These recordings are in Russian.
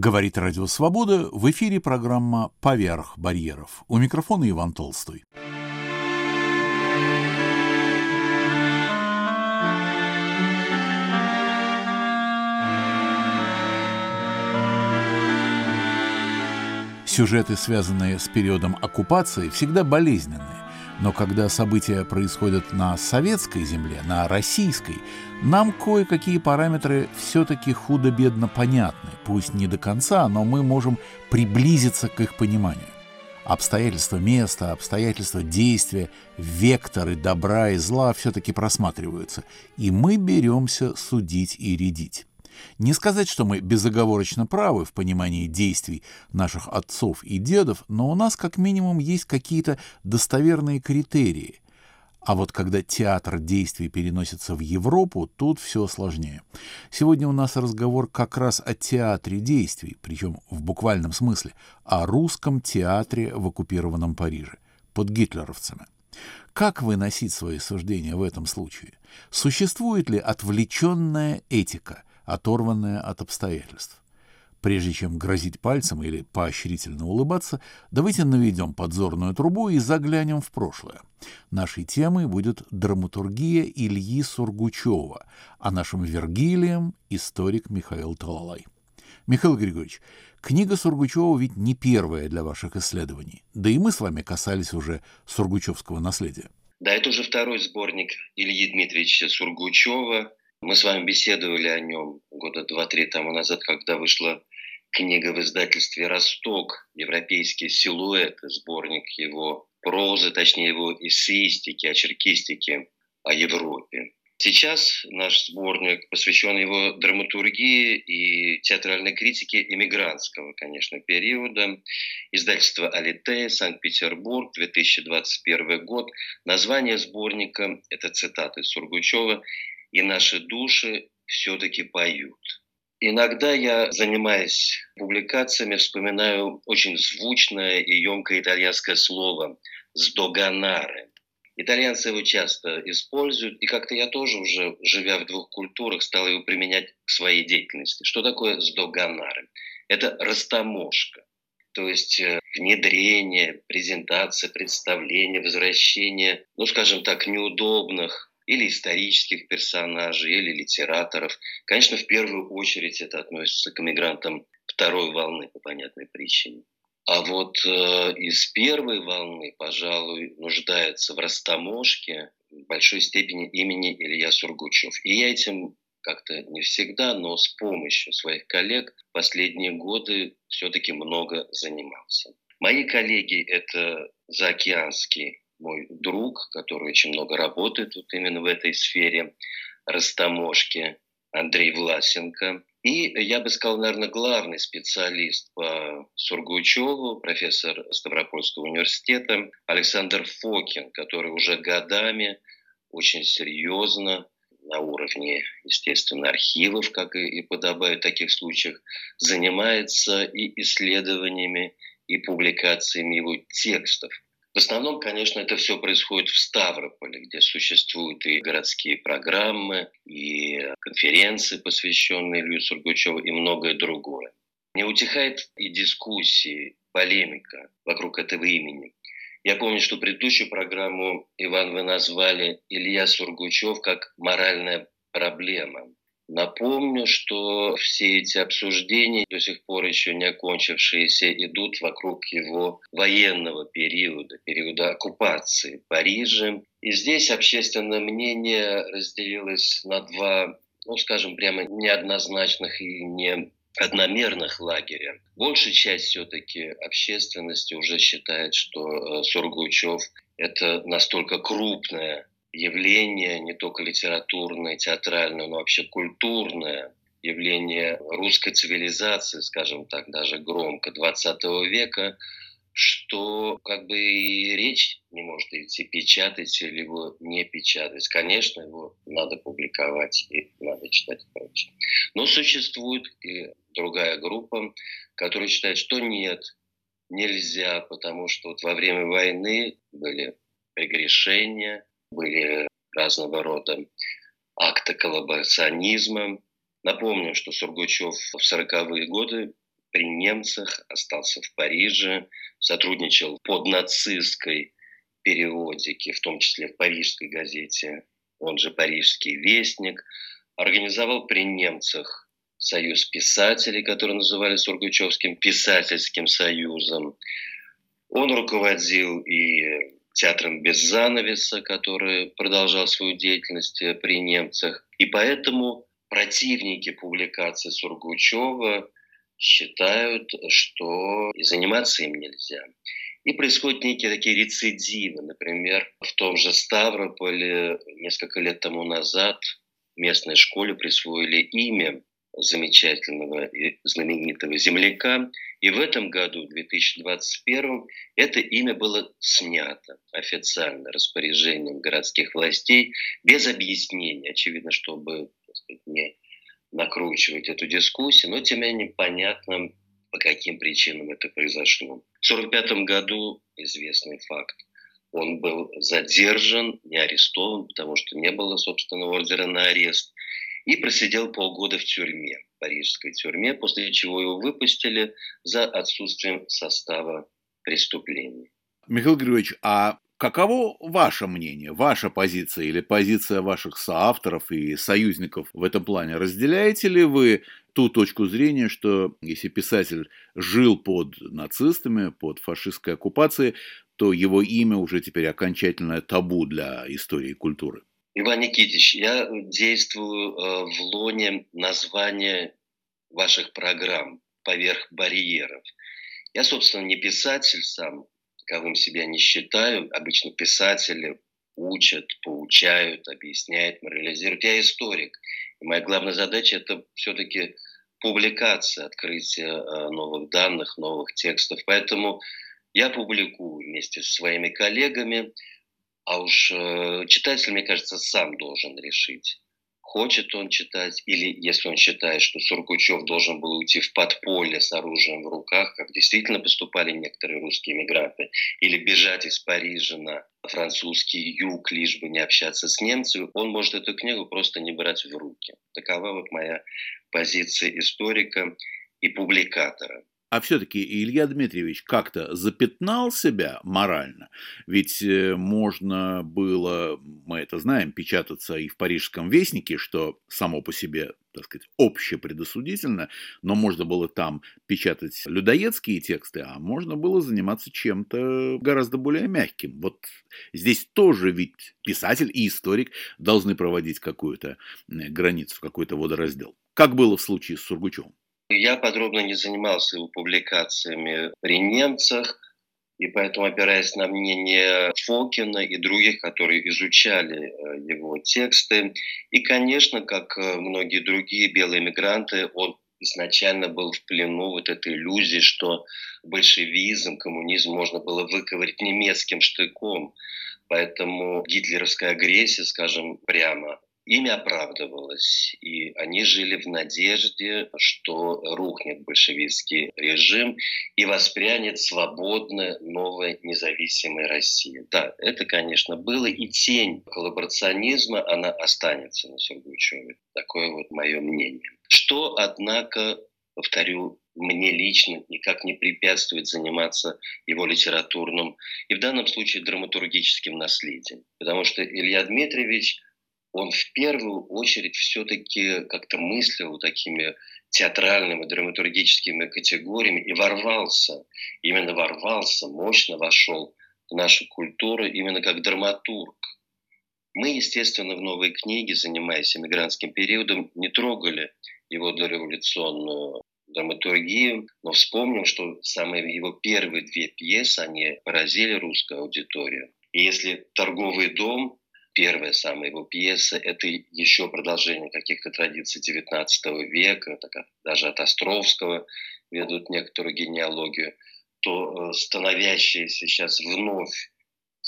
Говорит Радио Свобода, в эфире программа «Поверх барьеров». У микрофона Иван Толстой. Сюжеты, связанные с периодом оккупации, всегда болезненные. Но когда события происходят на советской земле, на российской, нам кое-какие параметры все-таки худо-бедно понятны. Пусть не до конца, но мы можем приблизиться к их пониманию. Обстоятельства места, обстоятельства действия, векторы добра и зла все-таки просматриваются, и мы беремся судить и рядить. Не сказать, что мы безоговорочно правы в понимании действий наших отцов и дедов, но у нас как минимум есть какие-то достоверные критерии. А вот когда театр действий переносится в Европу, тут все сложнее. Сегодня у нас разговор как раз о театре действий, причем в буквальном смысле, о русском театре в оккупированном Париже, под гитлеровцами. Как выносить свои суждения в этом случае? Существует ли отвлеченная этика, оторванная от обстоятельств. Прежде чем грозить пальцем или поощрительно улыбаться, давайте наведем подзорную трубу и заглянем в прошлое. Нашей темой будет драматургия Ильи Сургучева, а нашим Вергилием — историк Михаил Талалай. Михаил Григорьевич, книга Сургучева ведь не первая для ваших исследований, да и мы с вами касались уже сургучевского наследия. Да, это уже второй сборник Ильи Дмитриевича Сургучева мы с вами беседовали о нем года два-три тому назад, когда вышла книга в издательстве «Росток», «Европейские силуэты», сборник его прозы, точнее его эссеистики, очеркистики о Европе. Сейчас наш сборник посвящен его драматургии и театральной критике иммигрантского, конечно, периода. Издательство «Алитея», Санкт-Петербург, 2021 год. Название сборника – это цитаты Сургучева и наши души все-таки поют. Иногда я, занимаясь публикациями, вспоминаю очень звучное и емкое итальянское слово «сдоганаре». Итальянцы его часто используют, и как-то я тоже уже, живя в двух культурах, стал его применять к своей деятельности. Что такое «сдоганаре»? Это растаможка, то есть э, внедрение, презентация, представление, возвращение, ну, скажем так, неудобных, или исторических персонажей, или литераторов. Конечно, в первую очередь это относится к мигрантам второй волны по понятной причине. А вот э, из первой волны, пожалуй, нуждается в растаможке в большой степени имени Илья Сургучев. И я этим как-то не всегда, но с помощью своих коллег последние годы все-таки много занимался. Мои коллеги – это заокеанский мой друг, который очень много работает вот именно в этой сфере растаможки, Андрей Власенко. И я бы сказал, наверное, главный специалист по Сургучеву, профессор Ставропольского университета Александр Фокин, который уже годами очень серьезно на уровне, естественно, архивов, как и, подобает в таких случаях, занимается и исследованиями, и публикациями его текстов – в основном, конечно, это все происходит в Ставрополе, где существуют и городские программы, и конференции, посвященные Илью Сургучеву, и многое другое. Не утихает и дискуссии, полемика вокруг этого имени. Я помню, что предыдущую программу, Иван, вы назвали Илья Сургучев как моральная проблема. Напомню, что все эти обсуждения, до сих пор еще не окончившиеся, идут вокруг его военного периода, периода оккупации Парижа. И здесь общественное мнение разделилось на два, ну, скажем, прямо неоднозначных и не одномерных лагеря. Большая часть все-таки общественности уже считает, что э, Сургучев – это настолько крупная явление не только литературное, театральное, но вообще культурное, явление русской цивилизации, скажем так, даже громко, 20 века, что как бы и речь не может идти, печатать или его не печатать. Конечно, его надо публиковать и надо читать и прочее. Но существует и другая группа, которая считает, что нет, нельзя, потому что вот во время войны были прегрешения, были разного рода акты коллаборационизма. Напомню, что Сургучев в 40-е годы при немцах, остался в Париже, сотрудничал под нацистской периодике, в том числе в парижской газете, он же «Парижский вестник», организовал при немцах союз писателей, который называли Сургучевским писательским союзом. Он руководил и театром без занавеса, который продолжал свою деятельность при немцах. И поэтому противники публикации Сургучева считают, что заниматься им нельзя. И происходят некие такие рецидивы. Например, в том же Ставрополе несколько лет тому назад местной школе присвоили имя замечательного и знаменитого земляка. И в этом году, в 2021, это имя было снято официально распоряжением городских властей без объяснения. Очевидно, чтобы сказать, не накручивать эту дискуссию, но тем не менее понятно, по каким причинам это произошло. В 1945 году известный факт. Он был задержан, не арестован, потому что не было собственного ордера на арест, и просидел полгода в тюрьме, парижской тюрьме, после чего его выпустили за отсутствием состава преступления. Михаил Григорьевич, а Каково ваше мнение, ваша позиция или позиция ваших соавторов и союзников в этом плане? Разделяете ли вы ту точку зрения, что если писатель жил под нацистами, под фашистской оккупацией, то его имя уже теперь окончательное табу для истории и культуры? Иван Никитич, я действую э, в лоне названия ваших программ «Поверх барьеров». Я, собственно, не писатель сам, таковым себя не считаю. Обычно писатели учат, поучают, объясняют, морализируют. Я историк. И моя главная задача – это все-таки публикация, открытие э, новых данных, новых текстов. Поэтому я публикую вместе со своими коллегами, а уж э, читатель, мне кажется, сам должен решить, хочет он читать, или если он считает, что Сургучев должен был уйти в подполье с оружием в руках, как действительно поступали некоторые русские мигранты, или бежать из Парижа на французский юг, лишь бы не общаться с немцами, он может эту книгу просто не брать в руки. Такова вот моя позиция историка и публикатора. А все-таки Илья Дмитриевич как-то запятнал себя морально, ведь э, можно было, мы это знаем, печататься и в Парижском вестнике, что само по себе, так сказать, общепредосудительно, но можно было там печатать людоедские тексты, а можно было заниматься чем-то гораздо более мягким. Вот здесь тоже ведь писатель и историк должны проводить какую-то границу, какой-то водораздел. Как было в случае с Сургучевым? Я подробно не занимался его публикациями при немцах, и поэтому, опираясь на мнение Фокина и других, которые изучали э, его тексты, и, конечно, как э, многие другие белые мигранты, он изначально был в плену вот этой иллюзии, что большевизм, коммунизм можно было выковырять немецким штыком. Поэтому гитлеровская агрессия, скажем прямо, ими оправдывалось, и они жили в надежде, что рухнет большевистский режим и воспрянет свободная новая независимая Россия. Да, это, конечно, было, и тень коллаборационизма, она останется на Сургучеве. Такое вот мое мнение. Что, однако, повторю, мне лично никак не препятствует заниматься его литературным и в данном случае драматургическим наследием. Потому что Илья Дмитриевич – он в первую очередь все-таки как-то мыслил такими театральными, драматургическими категориями и ворвался, именно ворвался, мощно вошел в нашу культуру именно как драматург. Мы, естественно, в новой книге, занимаясь эмигрантским периодом, не трогали его дореволюционную драматургию, но вспомним, что самые его первые две пьесы, они поразили русскую аудиторию. И если «Торговый дом» первая самая его пьеса, это еще продолжение каких-то традиций XIX века, так, даже от Островского ведут некоторую генеалогию, то э, становящаяся сейчас вновь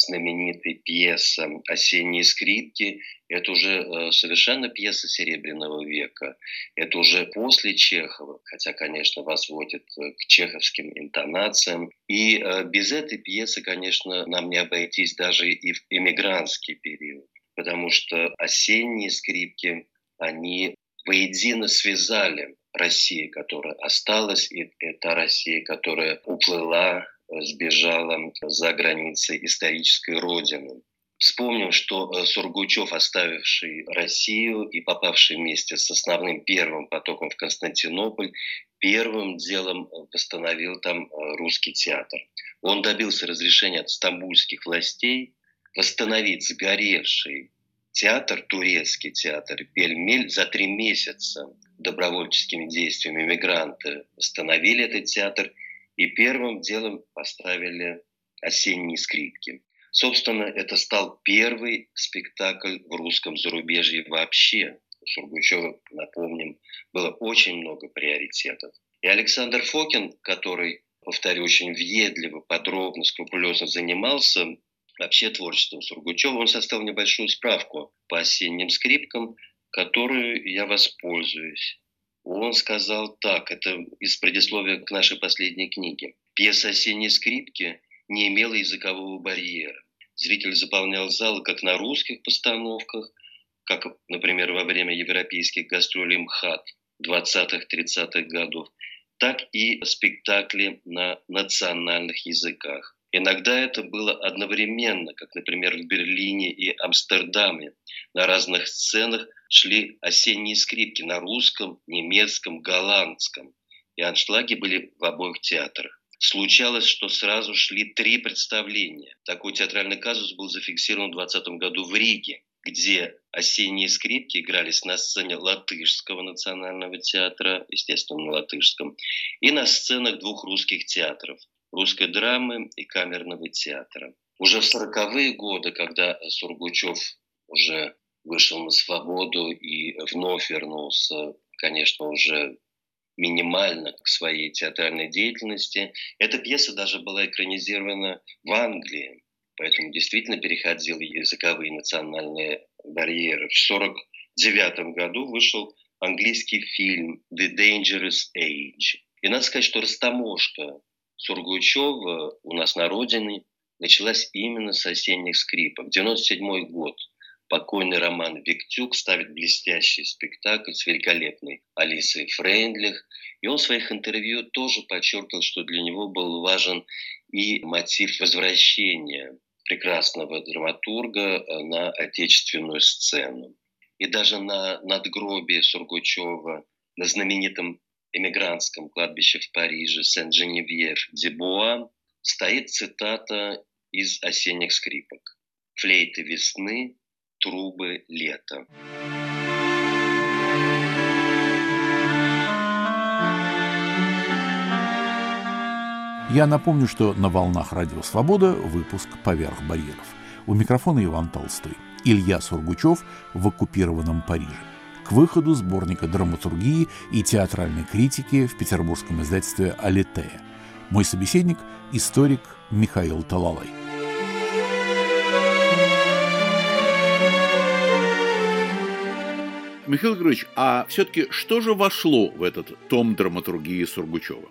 знаменитой пьеса «Осенние скрипки». Это уже э, совершенно пьеса Серебряного века. Это уже после Чехова, хотя, конечно, возводит э, к чеховским интонациям. И э, без этой пьесы, конечно, нам не обойтись даже и в эмигрантский период, потому что «Осенние скрипки», они воедино связали Россия, которая осталась, и это Россия, которая уплыла, сбежала за границы исторической родины. Вспомним, что э, Сургучев, оставивший Россию и попавший вместе с основным первым потоком в Константинополь, первым делом восстановил там э, русский театр. Он добился разрешения от стамбульских властей восстановить сгоревший театр, турецкий театр Пельмель за три месяца добровольческими действиями мигранты восстановили этот театр и первым делом поставили осенние скрипки. Собственно, это стал первый спектакль в русском зарубежье вообще. У Сургучева, напомним, было очень много приоритетов. И Александр Фокин, который, повторю, очень въедливо, подробно, скрупулезно занимался вообще творчеством Сургучева, он составил небольшую справку по осенним скрипкам, которую я воспользуюсь. Он сказал так, это из предисловия к нашей последней книге. Пьеса «Осенние скрипки» не имела языкового барьера. Зритель заполнял зал как на русских постановках, как, например, во время европейских гастролей МХАТ 20-30-х годов, так и спектакли на национальных языках. Иногда это было одновременно, как, например, в Берлине и Амстердаме. На разных сценах шли осенние скрипки на русском, немецком, голландском. И аншлаги были в обоих театрах. Случалось, что сразу шли три представления. Такой театральный казус был зафиксирован в 2020 году в Риге, где осенние скрипки игрались на сцене Латышского национального театра, естественно, на латышском, и на сценах двух русских театров – русской драмы и камерного театра. Уже в сороковые годы, когда Сургучев уже вышел на свободу и вновь вернулся, конечно, уже минимально к своей театральной деятельности. Эта пьеса даже была экранизирована в Англии, поэтому действительно переходила языковые национальные барьеры. В 1949 году вышел английский фильм «The Dangerous Age». И надо сказать, что растаможка Сургучева у нас на родине началась именно с осенних скрипок. 1997 год – покойный Роман Виктюк ставит блестящий спектакль с великолепной Алисой Фрейндлих. И он в своих интервью тоже подчеркивал, что для него был важен и мотив возвращения прекрасного драматурга э, на отечественную сцену. И даже на надгробии Сургучева, на знаменитом эмигрантском кладбище в Париже Сен-Женевьев-Дебуа стоит цитата из «Осенних скрипок». «Флейты весны, трубы лета. Я напомню, что на волнах Радио Свобода выпуск «Поверх барьеров». У микрофона Иван Толстой. Илья Сургучев в оккупированном Париже. К выходу сборника драматургии и театральной критики в петербургском издательстве «Алитея». Мой собеседник – историк Михаил Талалай. Михаил Григорьевич, а все-таки что же вошло в этот том драматургии Сургучева?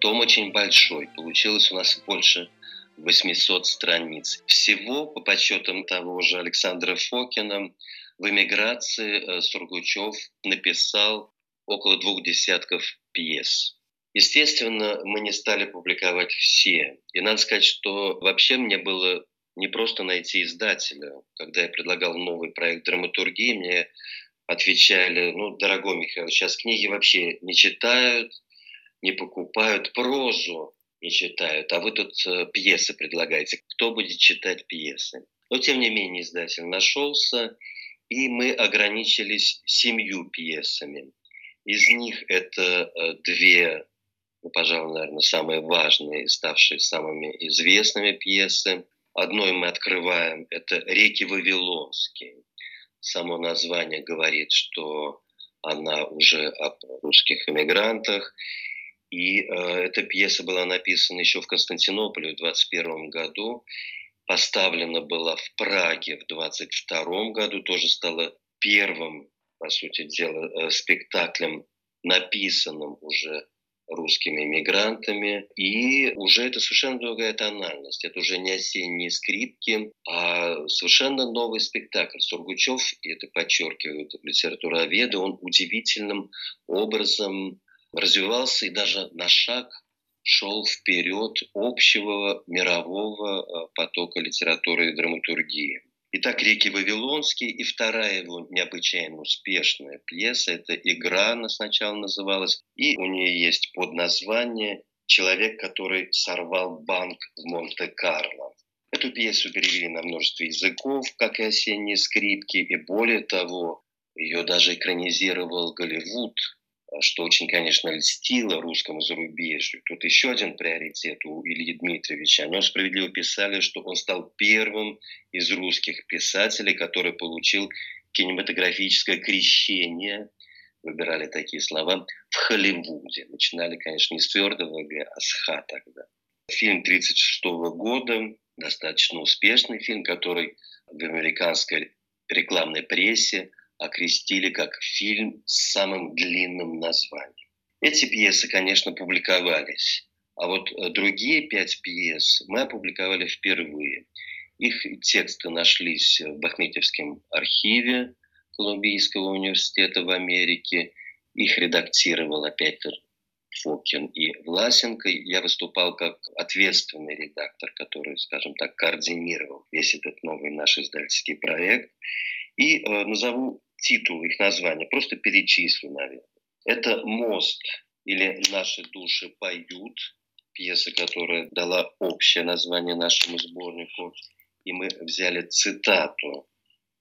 Том очень большой. Получилось у нас больше 800 страниц. Всего, по подсчетам того же Александра Фокина, в эмиграции э, Сургучев написал около двух десятков пьес. Естественно, мы не стали публиковать все. И надо сказать, что вообще мне было не просто найти издателя. Когда я предлагал новый проект драматургии, мне отвечали, ну, дорогой Михаил, сейчас книги вообще не читают, не покупают, прозу не читают, а вы тут э, пьесы предлагаете. Кто будет читать пьесы? Но, тем не менее, издатель нашелся, и мы ограничились семью пьесами. Из них это э, две, ну, пожалуй, наверное, самые важные, ставшие самыми известными пьесы. Одной мы открываем, это «Реки Вавилонские» само название говорит, что она уже о русских эмигрантах. И э, эта пьеса была написана еще в Константинополе в 21 году, поставлена была в Праге в 22 году, тоже стала первым, по сути дела, э, спектаклем, написанным уже русскими мигрантами. И уже это совершенно другая тональность. Это уже не осенние скрипки, а совершенно новый спектакль. Сургучев, и это подчеркивают литературоведы, он удивительным образом развивался и даже на шаг шел вперед общего мирового э, потока литературы и драматургии. Итак, «Реки Вавилонские» и вторая его необычайно успешная пьеса – это «Игра» она сначала называлась, и у нее есть подназвание «Человек, который сорвал банк в Монте-Карло». Эту пьесу перевели на множество языков, как и «Осенние скрипки», и более того, ее даже экранизировал Голливуд – что очень, конечно, льстило русскому зарубежью. Тут еще один приоритет у Ильи Дмитриевича. О нем справедливо писали, что он стал первым из русских писателей, который получил кинематографическое крещение, выбирали такие слова, в Холливуде. Начинали, конечно, не с твердого Г, а с Х тогда. Фильм 1936 года, достаточно успешный фильм, который в американской рекламной прессе – окрестили как фильм с самым длинным названием. Эти пьесы, конечно, публиковались, а вот э, другие пять пьес мы опубликовали впервые. Их тексты нашлись в Бахметьевском архиве Колумбийского университета в Америке. Их редактировал опять Фокин и Власенко. Я выступал как ответственный редактор, который, скажем так, координировал весь этот новый наш издательский проект. И э, назову титул, их название, просто перечислю, наверное. Это «Мост» или «Наши души поют», пьеса, которая дала общее название нашему сборнику. И мы взяли цитату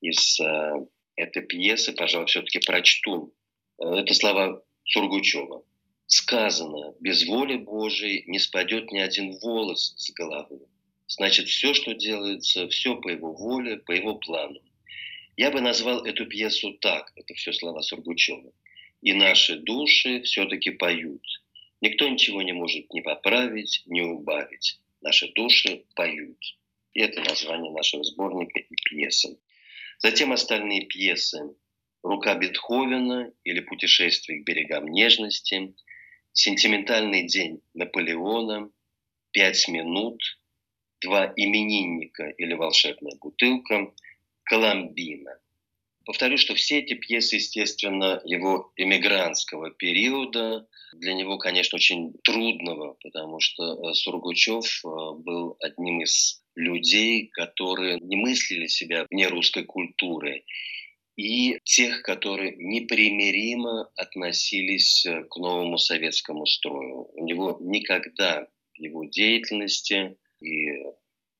из э, этой пьесы, пожалуй, все-таки прочту. Э, это слова Сургучева. «Сказано, без воли Божией не спадет ни один волос с головы. Значит, все, что делается, все по его воле, по его плану. Я бы назвал эту пьесу так, это все слова Сургучева. И наши души все-таки поют. Никто ничего не может ни поправить, ни убавить. Наши души поют. И это название нашего сборника и пьесы. Затем остальные пьесы «Рука Бетховена» или «Путешествие к берегам нежности», «Сентиментальный день Наполеона», «Пять минут», «Два именинника» или «Волшебная бутылка», Коломбина. Повторю, что все эти пьесы, естественно, его эмигрантского периода, для него, конечно, очень трудного, потому что э, Сургучев э, был одним из людей, которые не мыслили себя вне русской культуры, и тех, которые непримиримо относились э, к новому советскому строю. У него никогда в его деятельности и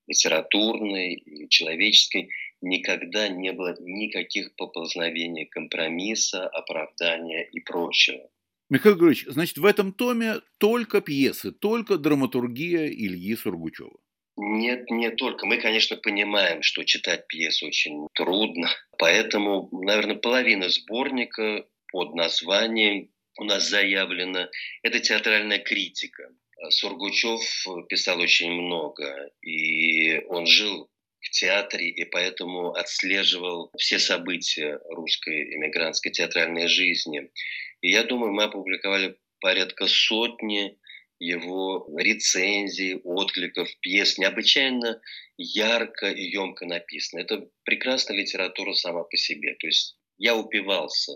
литературной, и человеческой никогда не было никаких поползновений компромисса, оправдания и прочего. Михаил Григорьевич, значит, в этом томе только пьесы, только драматургия Ильи Сургучева. Нет, не только. Мы, конечно, понимаем, что читать пьесу очень трудно. Поэтому, наверное, половина сборника под названием у нас заявлена – это театральная критика. Сургучев писал очень много, и он жил в театре и поэтому отслеживал все события русской эмигрантской театральной жизни. И я думаю, мы опубликовали порядка сотни его рецензий, откликов, пьес, необычайно ярко и емко написано. Это прекрасная литература сама по себе. То есть я упивался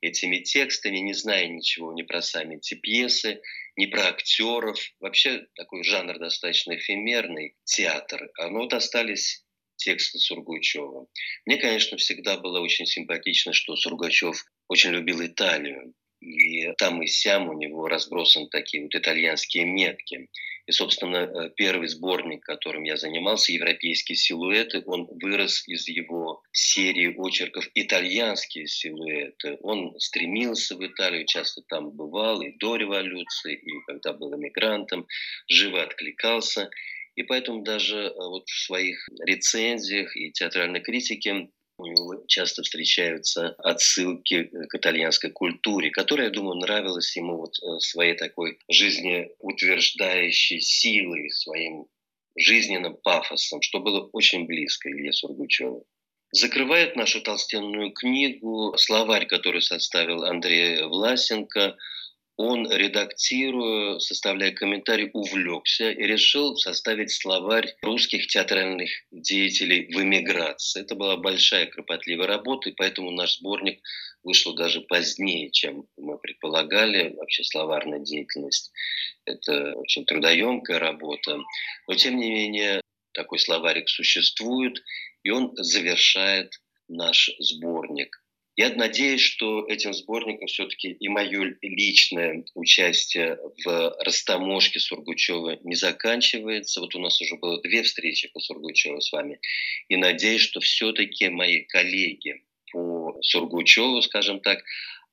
этими текстами, не зная ничего ни про сами эти пьесы, ни про актеров. Вообще такой жанр достаточно эфемерный, театр. А ну вот остались тексты Сургучева. Мне, конечно, всегда было очень симпатично, что Сургачев очень любил Италию. И там и сям у него разбросаны такие вот итальянские метки. И, собственно, э, первый сборник, которым я занимался, «Европейские силуэты», он вырос из его серии очерков «Итальянские силуэты». Он стремился в Италию, часто там бывал и до революции, и когда был эмигрантом, живо откликался. И поэтому даже э, вот в своих рецензиях и театральной критике часто встречаются отсылки к итальянской культуре, которая, я думаю, нравилась ему вот э, своей такой жизнеутверждающей силой, своим жизненным пафосом, что было очень близко Илье Сургучеву. Закрывает нашу толстенную книгу словарь, который составил Андрей Власенко он, редактируя, составляя комментарий, увлекся и решил составить словарь русских театральных деятелей в эмиграции. Это была большая кропотливая работа, и поэтому наш сборник вышел даже позднее, чем мы предполагали. Вообще словарная деятельность – это очень трудоемкая работа. Но, тем не менее, такой словарик существует, и он завершает наш сборник. Я надеюсь, что этим сборником все-таки и мое личное участие в растаможке Сургучева не заканчивается. Вот у нас уже было две встречи по Сургучеву с вами. И надеюсь, что все-таки мои коллеги по Сургучеву, скажем так,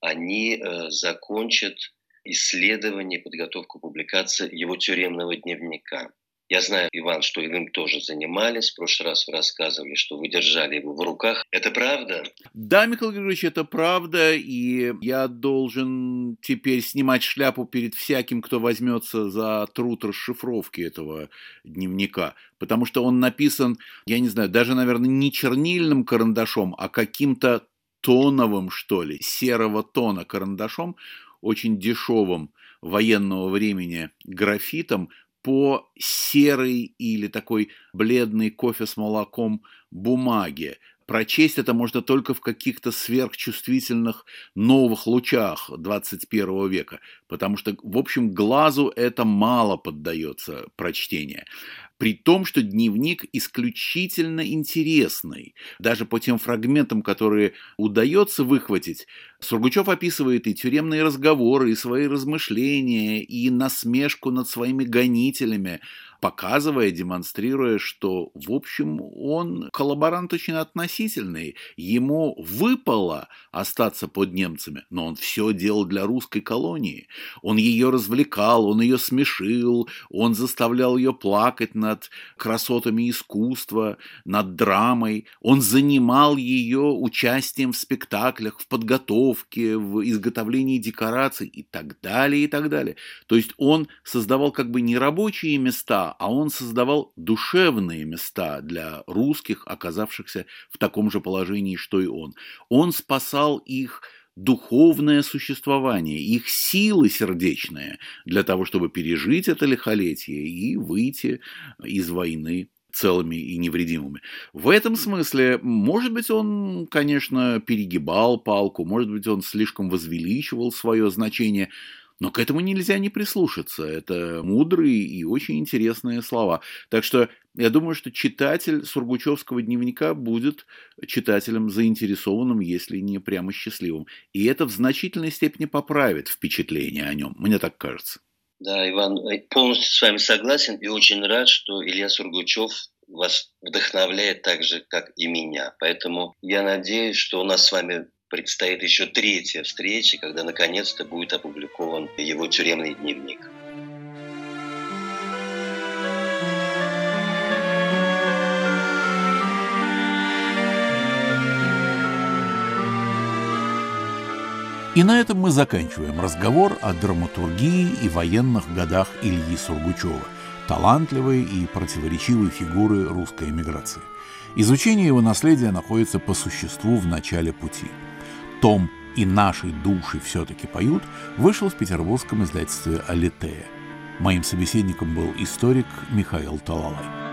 они э, закончат исследование, подготовку публикации его тюремного дневника. Я знаю, Иван, что и вы тоже занимались. В прошлый раз вы рассказывали, что вы держали его в руках. Это правда? Да, Михаил Григорьевич, это правда. И я должен теперь снимать шляпу перед всяким, кто возьмется за труд расшифровки этого дневника. Потому что он написан, я не знаю, даже, наверное, не чернильным карандашом, а каким-то тоновым, что ли, серого тона карандашом, очень дешевым военного времени графитом, по серой или такой бледной кофе с молоком бумаге. Прочесть это можно только в каких-то сверхчувствительных новых лучах 21 века, потому что, в общем, глазу это мало поддается прочтение при том, что дневник исключительно интересный. Даже по тем фрагментам, которые удается выхватить, Сургучев описывает и тюремные разговоры, и свои размышления, и насмешку над своими гонителями, показывая, демонстрируя, что, в общем, он коллаборант очень относительный. Ему выпало остаться под немцами, но он все делал для русской колонии. Он ее развлекал, он ее смешил, он заставлял ее плакать над красотами искусства, над драмой. Он занимал ее участием в спектаклях, в подготовке, в изготовлении декораций и так далее, и так далее. То есть он создавал как бы не рабочие места, а он создавал душевные места для русских, оказавшихся в таком же положении, что и он. Он спасал их духовное существование, их силы сердечные для того, чтобы пережить это лихолетие и выйти из войны целыми и невредимыми. В этом смысле, может быть, он, конечно, перегибал палку, может быть, он слишком возвеличивал свое значение, но к этому нельзя не прислушаться. Это мудрые и очень интересные слова. Так что я думаю, что читатель Сургучевского дневника будет читателем заинтересованным, если не прямо счастливым. И это в значительной степени поправит впечатление о нем. Мне так кажется. Да, Иван, э, полностью с вами согласен и очень рад, что Илья Сургучев вас вдохновляет так же, как и меня. Поэтому я надеюсь, что у нас с вами предстоит еще третья встреча, когда наконец-то будет опубликован его тюремный дневник. И на этом мы заканчиваем разговор о драматургии и военных годах Ильи Сургучева, талантливой и противоречивой фигуры русской эмиграции. Изучение его наследия находится по существу в начале пути – том «И наши души все-таки поют» вышел в петербургском издательстве «Алитея». Моим собеседником был историк Михаил Талалай.